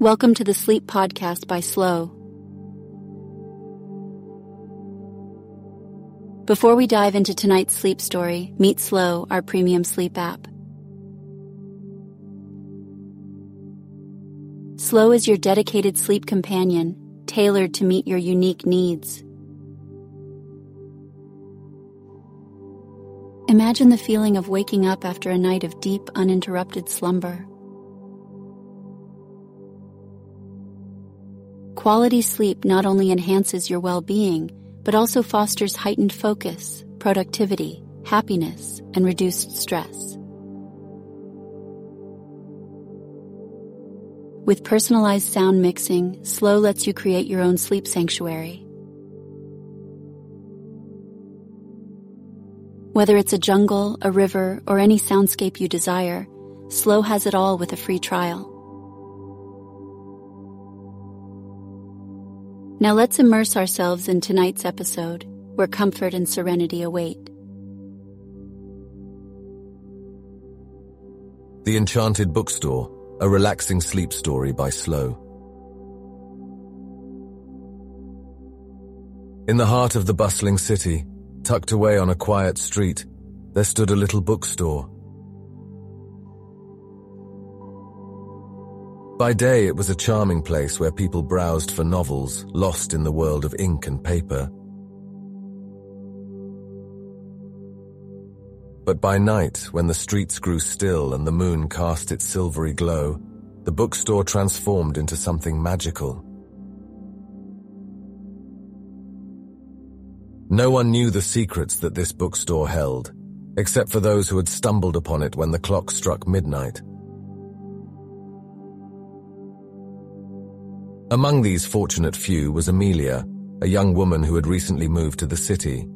Welcome to the Sleep Podcast by Slow. Before we dive into tonight's sleep story, meet Slow, our premium sleep app. Slow is your dedicated sleep companion, tailored to meet your unique needs. Imagine the feeling of waking up after a night of deep, uninterrupted slumber. Quality sleep not only enhances your well being, but also fosters heightened focus, productivity, happiness, and reduced stress. With personalized sound mixing, Slow lets you create your own sleep sanctuary. Whether it's a jungle, a river, or any soundscape you desire, Slow has it all with a free trial. Now let's immerse ourselves in tonight's episode, where comfort and serenity await. The Enchanted Bookstore, a relaxing sleep story by Slow. In the heart of the bustling city, tucked away on a quiet street, there stood a little bookstore. By day, it was a charming place where people browsed for novels, lost in the world of ink and paper. But by night, when the streets grew still and the moon cast its silvery glow, the bookstore transformed into something magical. No one knew the secrets that this bookstore held, except for those who had stumbled upon it when the clock struck midnight. Among these fortunate few was Amelia, a young woman who had recently moved to the city.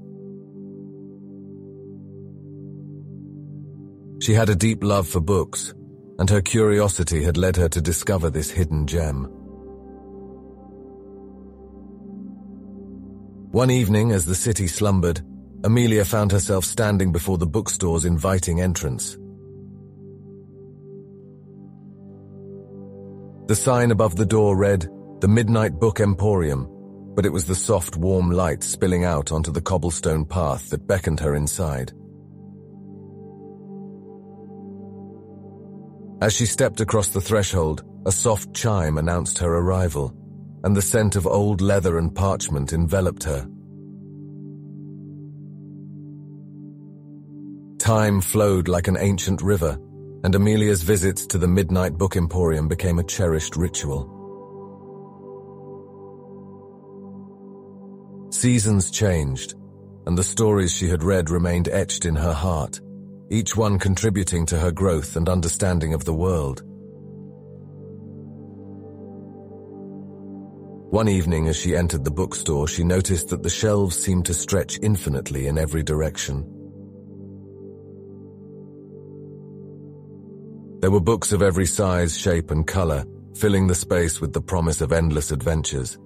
She had a deep love for books, and her curiosity had led her to discover this hidden gem. One evening, as the city slumbered, Amelia found herself standing before the bookstore's inviting entrance. The sign above the door read, the Midnight Book Emporium, but it was the soft, warm light spilling out onto the cobblestone path that beckoned her inside. As she stepped across the threshold, a soft chime announced her arrival, and the scent of old leather and parchment enveloped her. Time flowed like an ancient river, and Amelia's visits to the Midnight Book Emporium became a cherished ritual. Seasons changed, and the stories she had read remained etched in her heart, each one contributing to her growth and understanding of the world. One evening as she entered the bookstore, she noticed that the shelves seemed to stretch infinitely in every direction. There were books of every size, shape, and color, filling the space with the promise of endless adventures.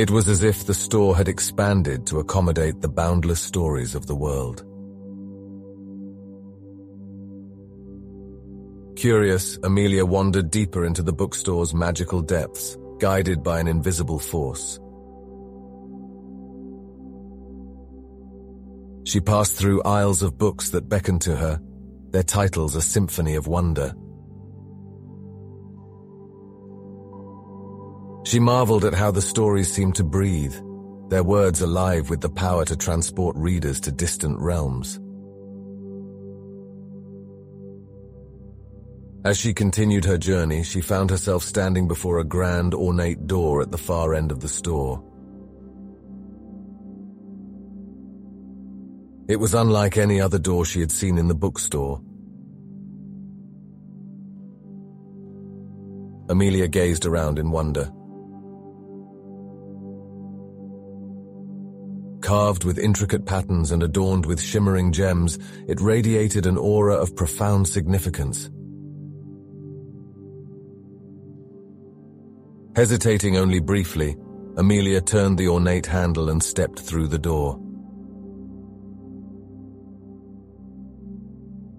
It was as if the store had expanded to accommodate the boundless stories of the world. Curious, Amelia wandered deeper into the bookstore's magical depths, guided by an invisible force. She passed through aisles of books that beckoned to her, their titles a symphony of wonder. She marveled at how the stories seemed to breathe, their words alive with the power to transport readers to distant realms. As she continued her journey, she found herself standing before a grand, ornate door at the far end of the store. It was unlike any other door she had seen in the bookstore. Amelia gazed around in wonder. Carved with intricate patterns and adorned with shimmering gems, it radiated an aura of profound significance. Hesitating only briefly, Amelia turned the ornate handle and stepped through the door.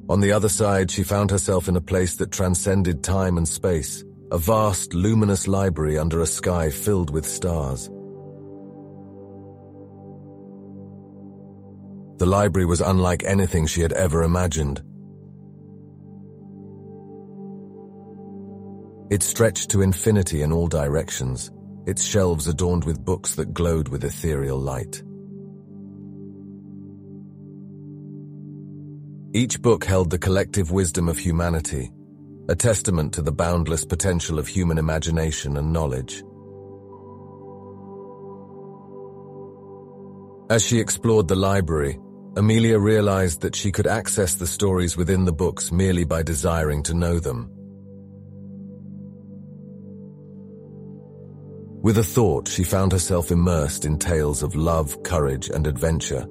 On the other side, she found herself in a place that transcended time and space, a vast, luminous library under a sky filled with stars. The library was unlike anything she had ever imagined. It stretched to infinity in all directions, its shelves adorned with books that glowed with ethereal light. Each book held the collective wisdom of humanity, a testament to the boundless potential of human imagination and knowledge. As she explored the library, Amelia realized that she could access the stories within the books merely by desiring to know them. With a thought, she found herself immersed in tales of love, courage, and adventure.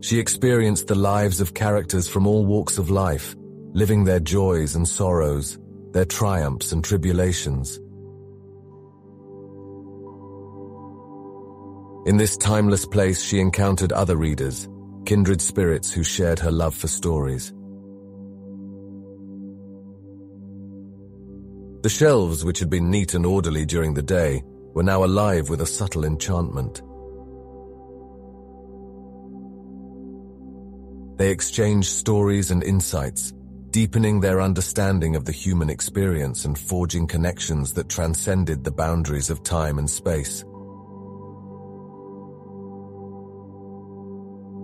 She experienced the lives of characters from all walks of life, living their joys and sorrows, their triumphs and tribulations. In this timeless place, she encountered other readers, kindred spirits who shared her love for stories. The shelves, which had been neat and orderly during the day, were now alive with a subtle enchantment. They exchanged stories and insights, deepening their understanding of the human experience and forging connections that transcended the boundaries of time and space.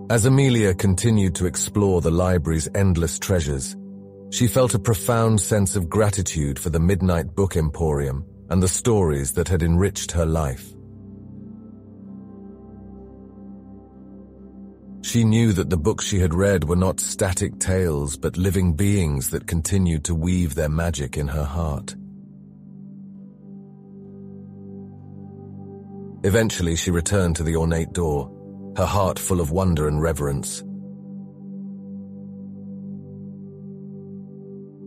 As Amelia continued to explore the library's endless treasures, she felt a profound sense of gratitude for the Midnight Book Emporium and the stories that had enriched her life. She knew that the books she had read were not static tales, but living beings that continued to weave their magic in her heart. Eventually, she returned to the ornate door, her heart full of wonder and reverence.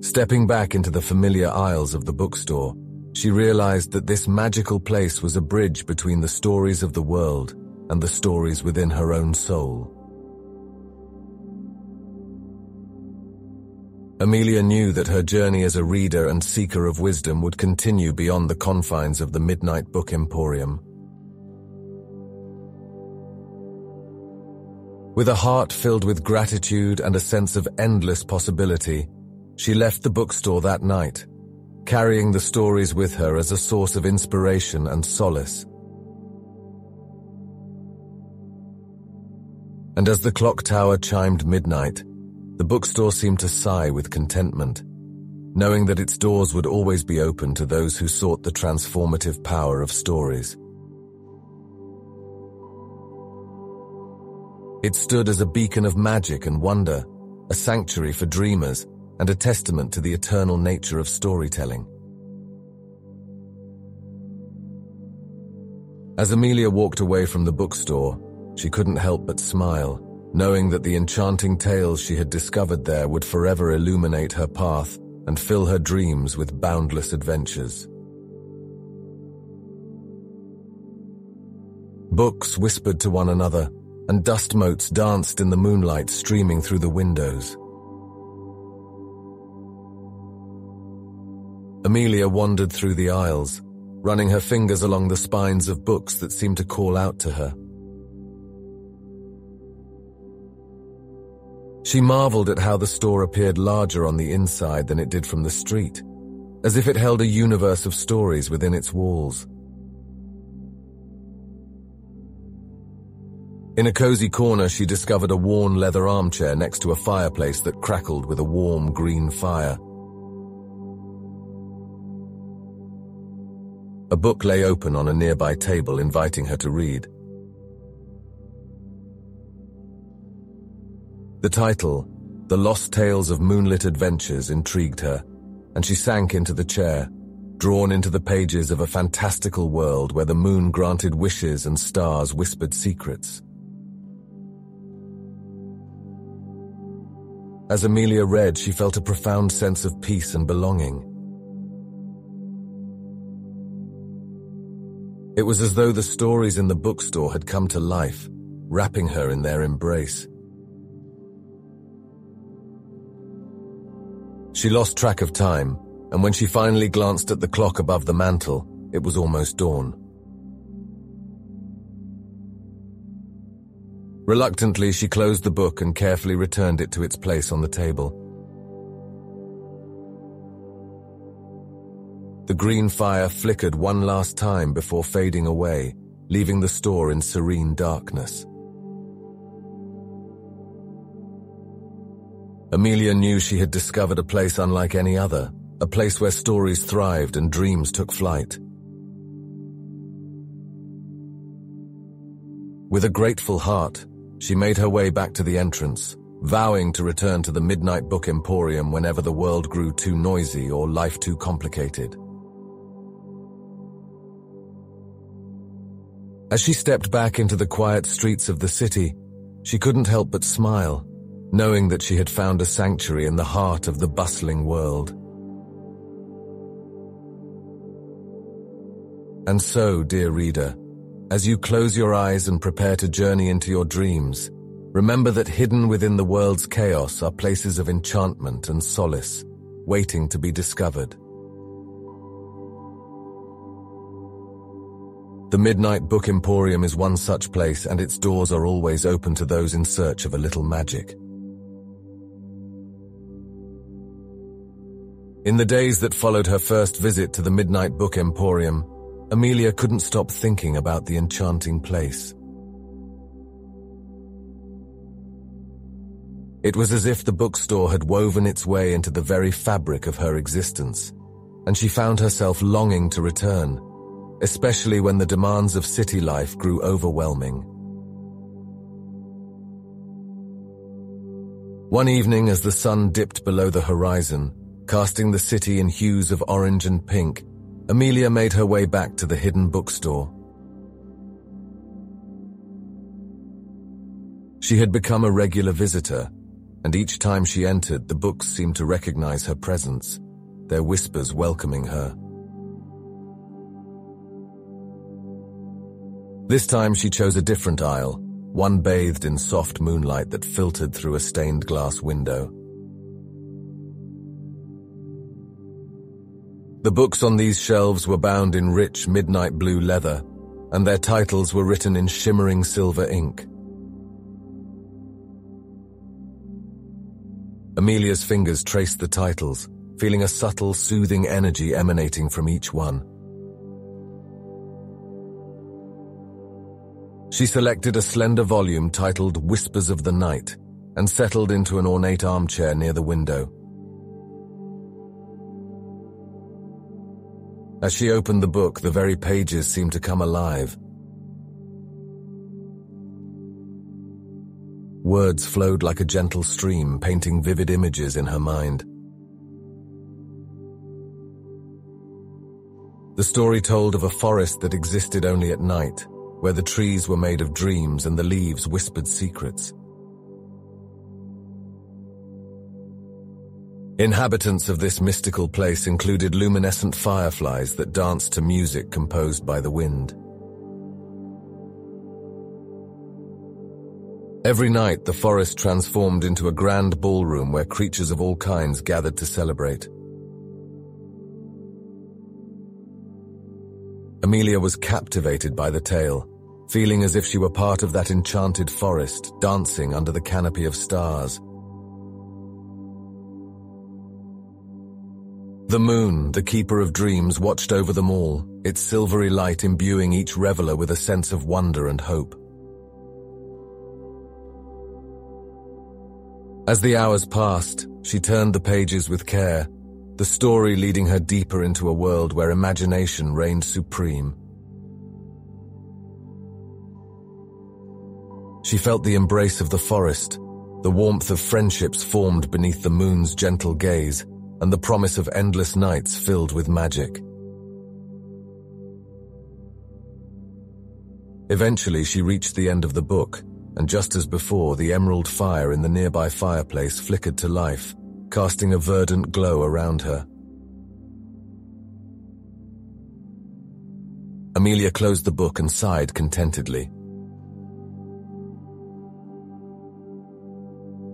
Stepping back into the familiar aisles of the bookstore, she realized that this magical place was a bridge between the stories of the world and the stories within her own soul. Amelia knew that her journey as a reader and seeker of wisdom would continue beyond the confines of the Midnight Book Emporium. With a heart filled with gratitude and a sense of endless possibility, she left the bookstore that night, carrying the stories with her as a source of inspiration and solace. And as the clock tower chimed midnight, the bookstore seemed to sigh with contentment, knowing that its doors would always be open to those who sought the transformative power of stories. It stood as a beacon of magic and wonder, a sanctuary for dreamers, and a testament to the eternal nature of storytelling. As Amelia walked away from the bookstore, she couldn't help but smile knowing that the enchanting tales she had discovered there would forever illuminate her path and fill her dreams with boundless adventures. Books whispered to one another, and dust motes danced in the moonlight streaming through the windows. Amelia wandered through the aisles, running her fingers along the spines of books that seemed to call out to her. She marveled at how the store appeared larger on the inside than it did from the street, as if it held a universe of stories within its walls. In a cozy corner, she discovered a worn leather armchair next to a fireplace that crackled with a warm green fire. A book lay open on a nearby table, inviting her to read. The title, The Lost Tales of Moonlit Adventures, intrigued her, and she sank into the chair, drawn into the pages of a fantastical world where the moon granted wishes and stars whispered secrets. As Amelia read, she felt a profound sense of peace and belonging. It was as though the stories in the bookstore had come to life, wrapping her in their embrace. She lost track of time, and when she finally glanced at the clock above the mantel, it was almost dawn. Reluctantly, she closed the book and carefully returned it to its place on the table. The green fire flickered one last time before fading away, leaving the store in serene darkness. Amelia knew she had discovered a place unlike any other, a place where stories thrived and dreams took flight. With a grateful heart, she made her way back to the entrance, vowing to return to the Midnight Book Emporium whenever the world grew too noisy or life too complicated. As she stepped back into the quiet streets of the city, she couldn't help but smile, knowing that she had found a sanctuary in the heart of the bustling world. And so, dear reader, as you close your eyes and prepare to journey into your dreams, remember that hidden within the world's chaos are places of enchantment and solace, waiting to be discovered. The Midnight Book Emporium is one such place and its doors are always open to those in search of a little magic. In the days that followed her first visit to the Midnight Book Emporium, Amelia couldn't stop thinking about the enchanting place. It was as if the bookstore had woven its way into the very fabric of her existence, and she found herself longing to return, especially when the demands of city life grew overwhelming. One evening as the sun dipped below the horizon, casting the city in hues of orange and pink, Amelia made her way back to the hidden bookstore. She had become a regular visitor, and each time she entered, the books seemed to recognize her presence, their whispers welcoming her. This time she chose a different aisle, one bathed in soft moonlight that filtered through a stained glass window. The books on these shelves were bound in rich midnight blue leather, and their titles were written in shimmering silver ink. Amelia's fingers traced the titles, feeling a subtle, soothing energy emanating from each one. She selected a slender volume titled Whispers of the Night and settled into an ornate armchair near the window. As she opened the book, the very pages seemed to come alive. Words flowed like a gentle stream, painting vivid images in her mind. The story told of a forest that existed only at night, where the trees were made of dreams and the leaves whispered secrets. Inhabitants of this mystical place included luminescent fireflies that danced to music composed by the wind. Every night, the forest transformed into a grand ballroom where creatures of all kinds gathered to celebrate. Amelia was captivated by the tale, feeling as if she were part of that enchanted forest, dancing under the canopy of stars. The moon, the keeper of dreams, watched over them all, its silvery light imbuing each reveler with a sense of wonder and hope. As the hours passed, she turned the pages with care, the story leading her deeper into a world where imagination reigned supreme. She felt the embrace of the forest, the warmth of friendships formed beneath the moon's gentle gaze, and the promise of endless nights filled with magic. Eventually, she reached the end of the book, and just as before, the emerald fire in the nearby fireplace flickered to life, casting a verdant glow around her. Amelia closed the book and sighed contentedly.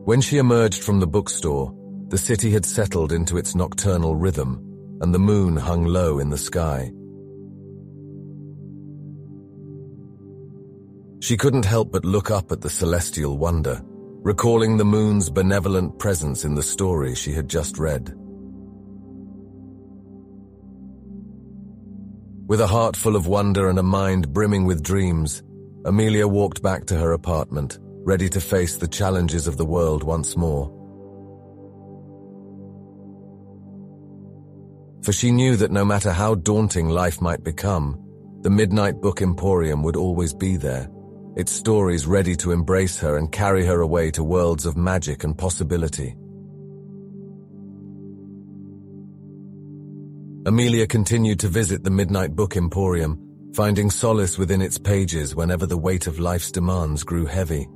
When she emerged from the bookstore, the city had settled into its nocturnal rhythm, and the moon hung low in the sky. She couldn't help but look up at the celestial wonder, recalling the moon's benevolent presence in the story she had just read. With a heart full of wonder and a mind brimming with dreams, Amelia walked back to her apartment, ready to face the challenges of the world once more. For she knew that no matter how daunting life might become, the Midnight Book Emporium would always be there, its stories ready to embrace her and carry her away to worlds of magic and possibility. Amelia continued to visit the Midnight Book Emporium, finding solace within its pages whenever the weight of life's demands grew heavy.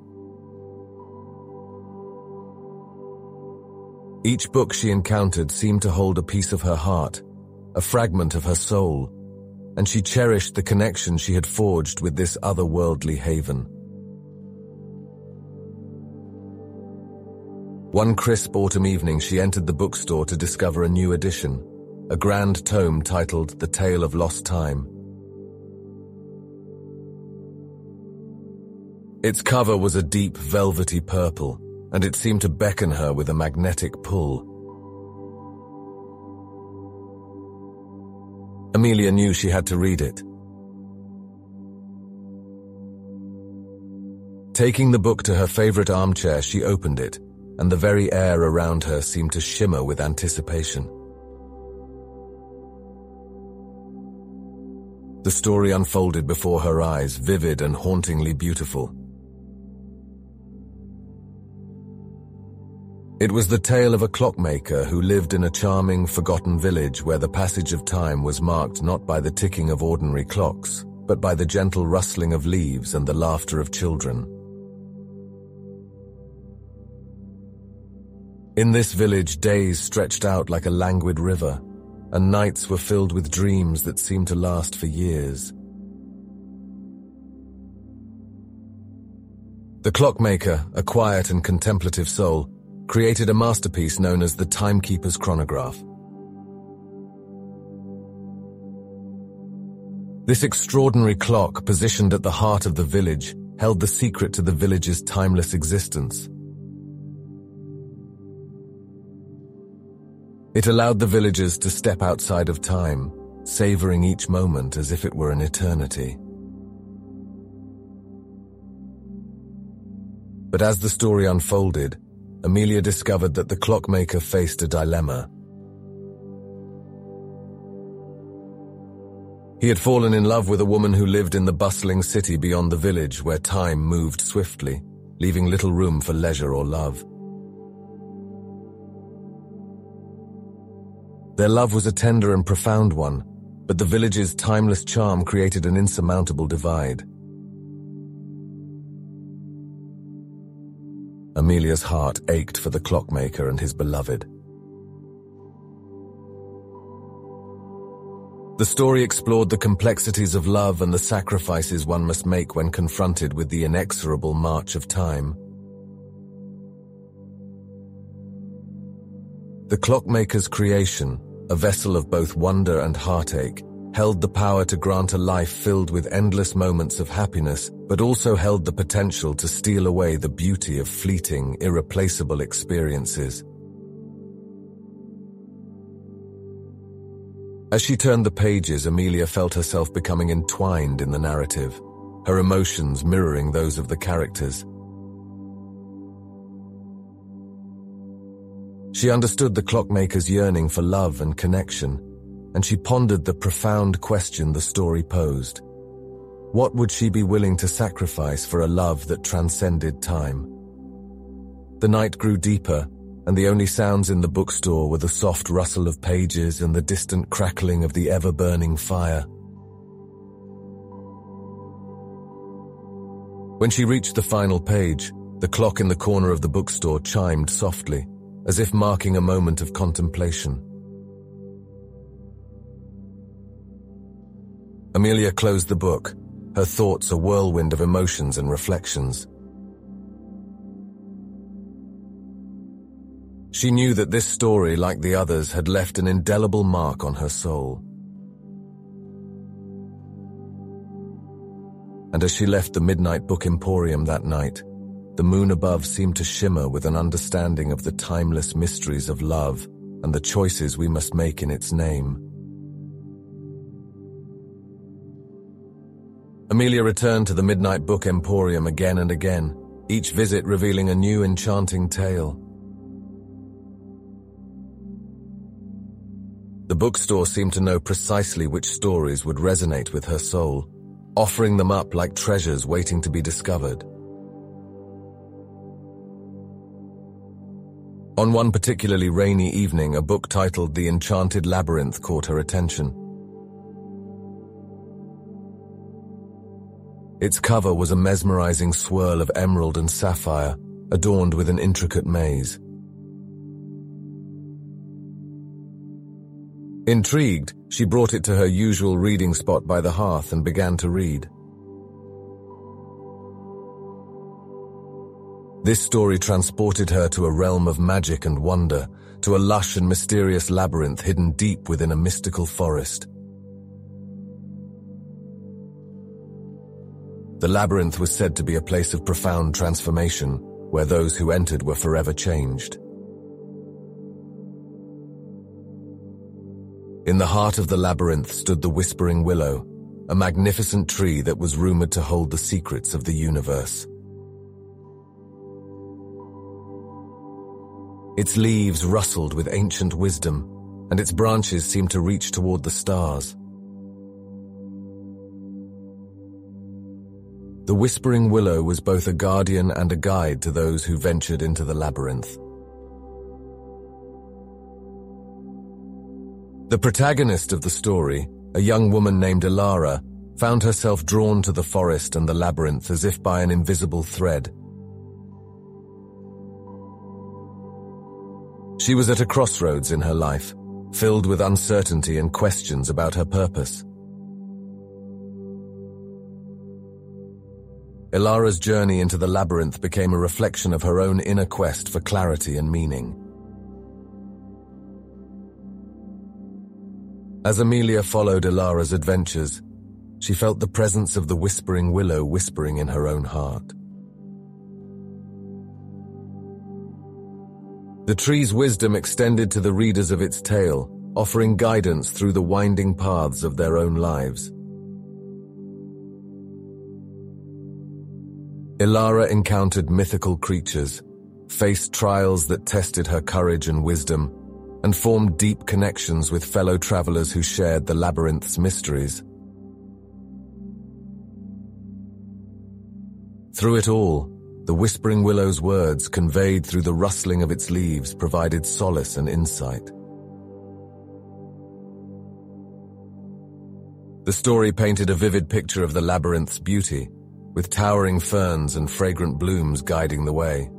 Each book she encountered seemed to hold a piece of her heart, a fragment of her soul, and she cherished the connection she had forged with this otherworldly haven. One crisp autumn evening she entered the bookstore to discover a new edition, a grand tome titled The Tale of Lost Time. Its cover was a deep velvety purple, and it seemed to beckon her with a magnetic pull. Amelia knew she had to read it. Taking the book to her favorite armchair, she opened it, and the very air around her seemed to shimmer with anticipation. The story unfolded before her eyes, vivid and hauntingly beautiful. It was the tale of a clockmaker who lived in a charming, forgotten village where the passage of time was marked not by the ticking of ordinary clocks, but by the gentle rustling of leaves and the laughter of children. In this village, days stretched out like a languid river, and nights were filled with dreams that seemed to last for years. The clockmaker, a quiet and contemplative soul, created a masterpiece known as the Timekeeper's Chronograph. This extraordinary clock, positioned at the heart of the village, held the secret to the village's timeless existence. It allowed the villagers to step outside of time, savoring each moment as if it were an eternity. But as the story unfolded, Amelia discovered that the clockmaker faced a dilemma. He had fallen in love with a woman who lived in the bustling city beyond the village where time moved swiftly, leaving little room for leisure or love. Their love was a tender and profound one, but the village's timeless charm created an insurmountable divide. Amelia's heart ached for the clockmaker and his beloved. The story explored the complexities of love and the sacrifices one must make when confronted with the inexorable march of time. The clockmaker's creation, a vessel of both wonder and heartache, held the power to grant a life filled with endless moments of happiness, but also held the potential to steal away the beauty of fleeting, irreplaceable experiences. As she turned the pages, Amelia felt herself becoming entwined in the narrative, her emotions mirroring those of the characters. She understood the clockmaker's yearning for love and connection, and she pondered the profound question the story posed. What would she be willing to sacrifice for a love that transcended time? The night grew deeper, and the only sounds in the bookstore were the soft rustle of pages and the distant crackling of the ever-burning fire. When she reached the final page, the clock in the corner of the bookstore chimed softly, as if marking a moment of contemplation. Amelia closed the book, her thoughts a whirlwind of emotions and reflections. She knew that this story, like the others, had left an indelible mark on her soul. And as she left the Midnight Book Emporium that night, the moon above seemed to shimmer with an understanding of the timeless mysteries of love and the choices we must make in its name. Amelia returned to the Midnight Book Emporium again and again, each visit revealing a new enchanting tale. The bookstore seemed to know precisely which stories would resonate with her soul, offering them up like treasures waiting to be discovered. On one particularly rainy evening, a book titled The Enchanted Labyrinth caught her attention. Its cover was a mesmerizing swirl of emerald and sapphire, adorned with an intricate maze. Intrigued, she brought it to her usual reading spot by the hearth and began to read. This story transported her to a realm of magic and wonder, to a lush and mysterious labyrinth hidden deep within a mystical forest. The labyrinth was said to be a place of profound transformation, where those who entered were forever changed. In the heart of the labyrinth stood the Whispering Willow, a magnificent tree that was rumored to hold the secrets of the universe. Its leaves rustled with ancient wisdom, and its branches seemed to reach toward the stars. The Whispering Willow was both a guardian and a guide to those who ventured into the labyrinth. The protagonist of the story, a young woman named Elara, found herself drawn to the forest and the labyrinth as if by an invisible thread. She was at a crossroads in her life, filled with uncertainty and questions about her purpose. Elara's journey into the labyrinth became a reflection of her own inner quest for clarity and meaning. As Amelia followed Elara's adventures, she felt the presence of the whispering willow whispering in her own heart. The tree's wisdom extended to the readers of its tale, offering guidance through the winding paths of their own lives. Elara encountered mythical creatures, faced trials that tested her courage and wisdom, and formed deep connections with fellow travelers who shared the labyrinth's mysteries. Through it all, the Whispering Willow's words conveyed through the rustling of its leaves provided solace and insight. The story painted a vivid picture of the labyrinth's beauty, with towering ferns and fragrant blooms guiding the way.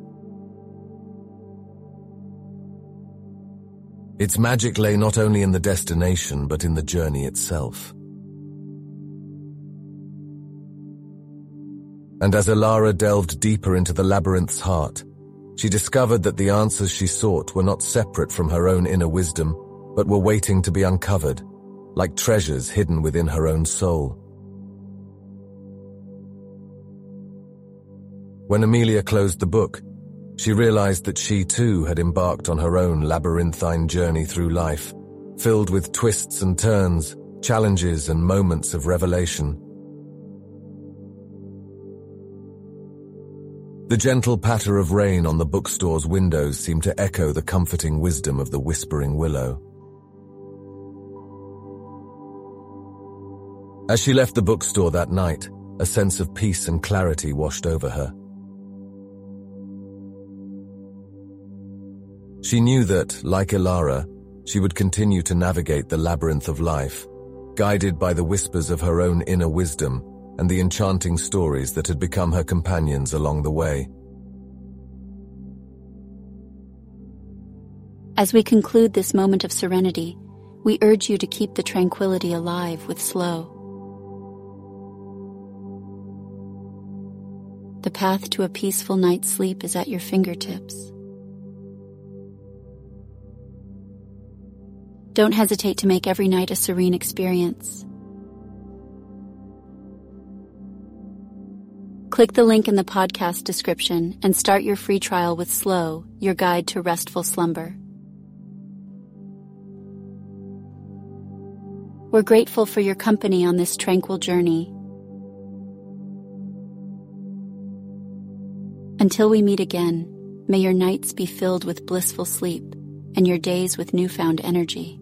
Its magic lay not only in the destination, but in the journey itself. And as Elara delved deeper into the labyrinth's heart, she discovered that the answers she sought were not separate from her own inner wisdom, but were waiting to be uncovered, like treasures hidden within her own soul. When Amelia closed the book, she realized that she too had embarked on her own labyrinthine journey through life, filled with twists and turns, challenges and moments of revelation. The gentle patter of rain on the bookstore's windows seemed to echo the comforting wisdom of the whispering willow. As she left the bookstore that night, a sense of peace and clarity washed over her. She knew that, like Elara, she would continue to navigate the labyrinth of life, guided by the whispers of her own inner wisdom and the enchanting stories that had become her companions along the way. As we conclude this moment of serenity, we urge you to keep the tranquility alive with slow. The path to a peaceful night's sleep is at your fingertips. Don't hesitate to make every night a serene experience. Click the link in the podcast description and start your free trial with Slow, your guide to restful slumber. We're grateful for your company on this tranquil journey. Until we meet again, may your nights be filled with blissful sleep and your days with newfound energy.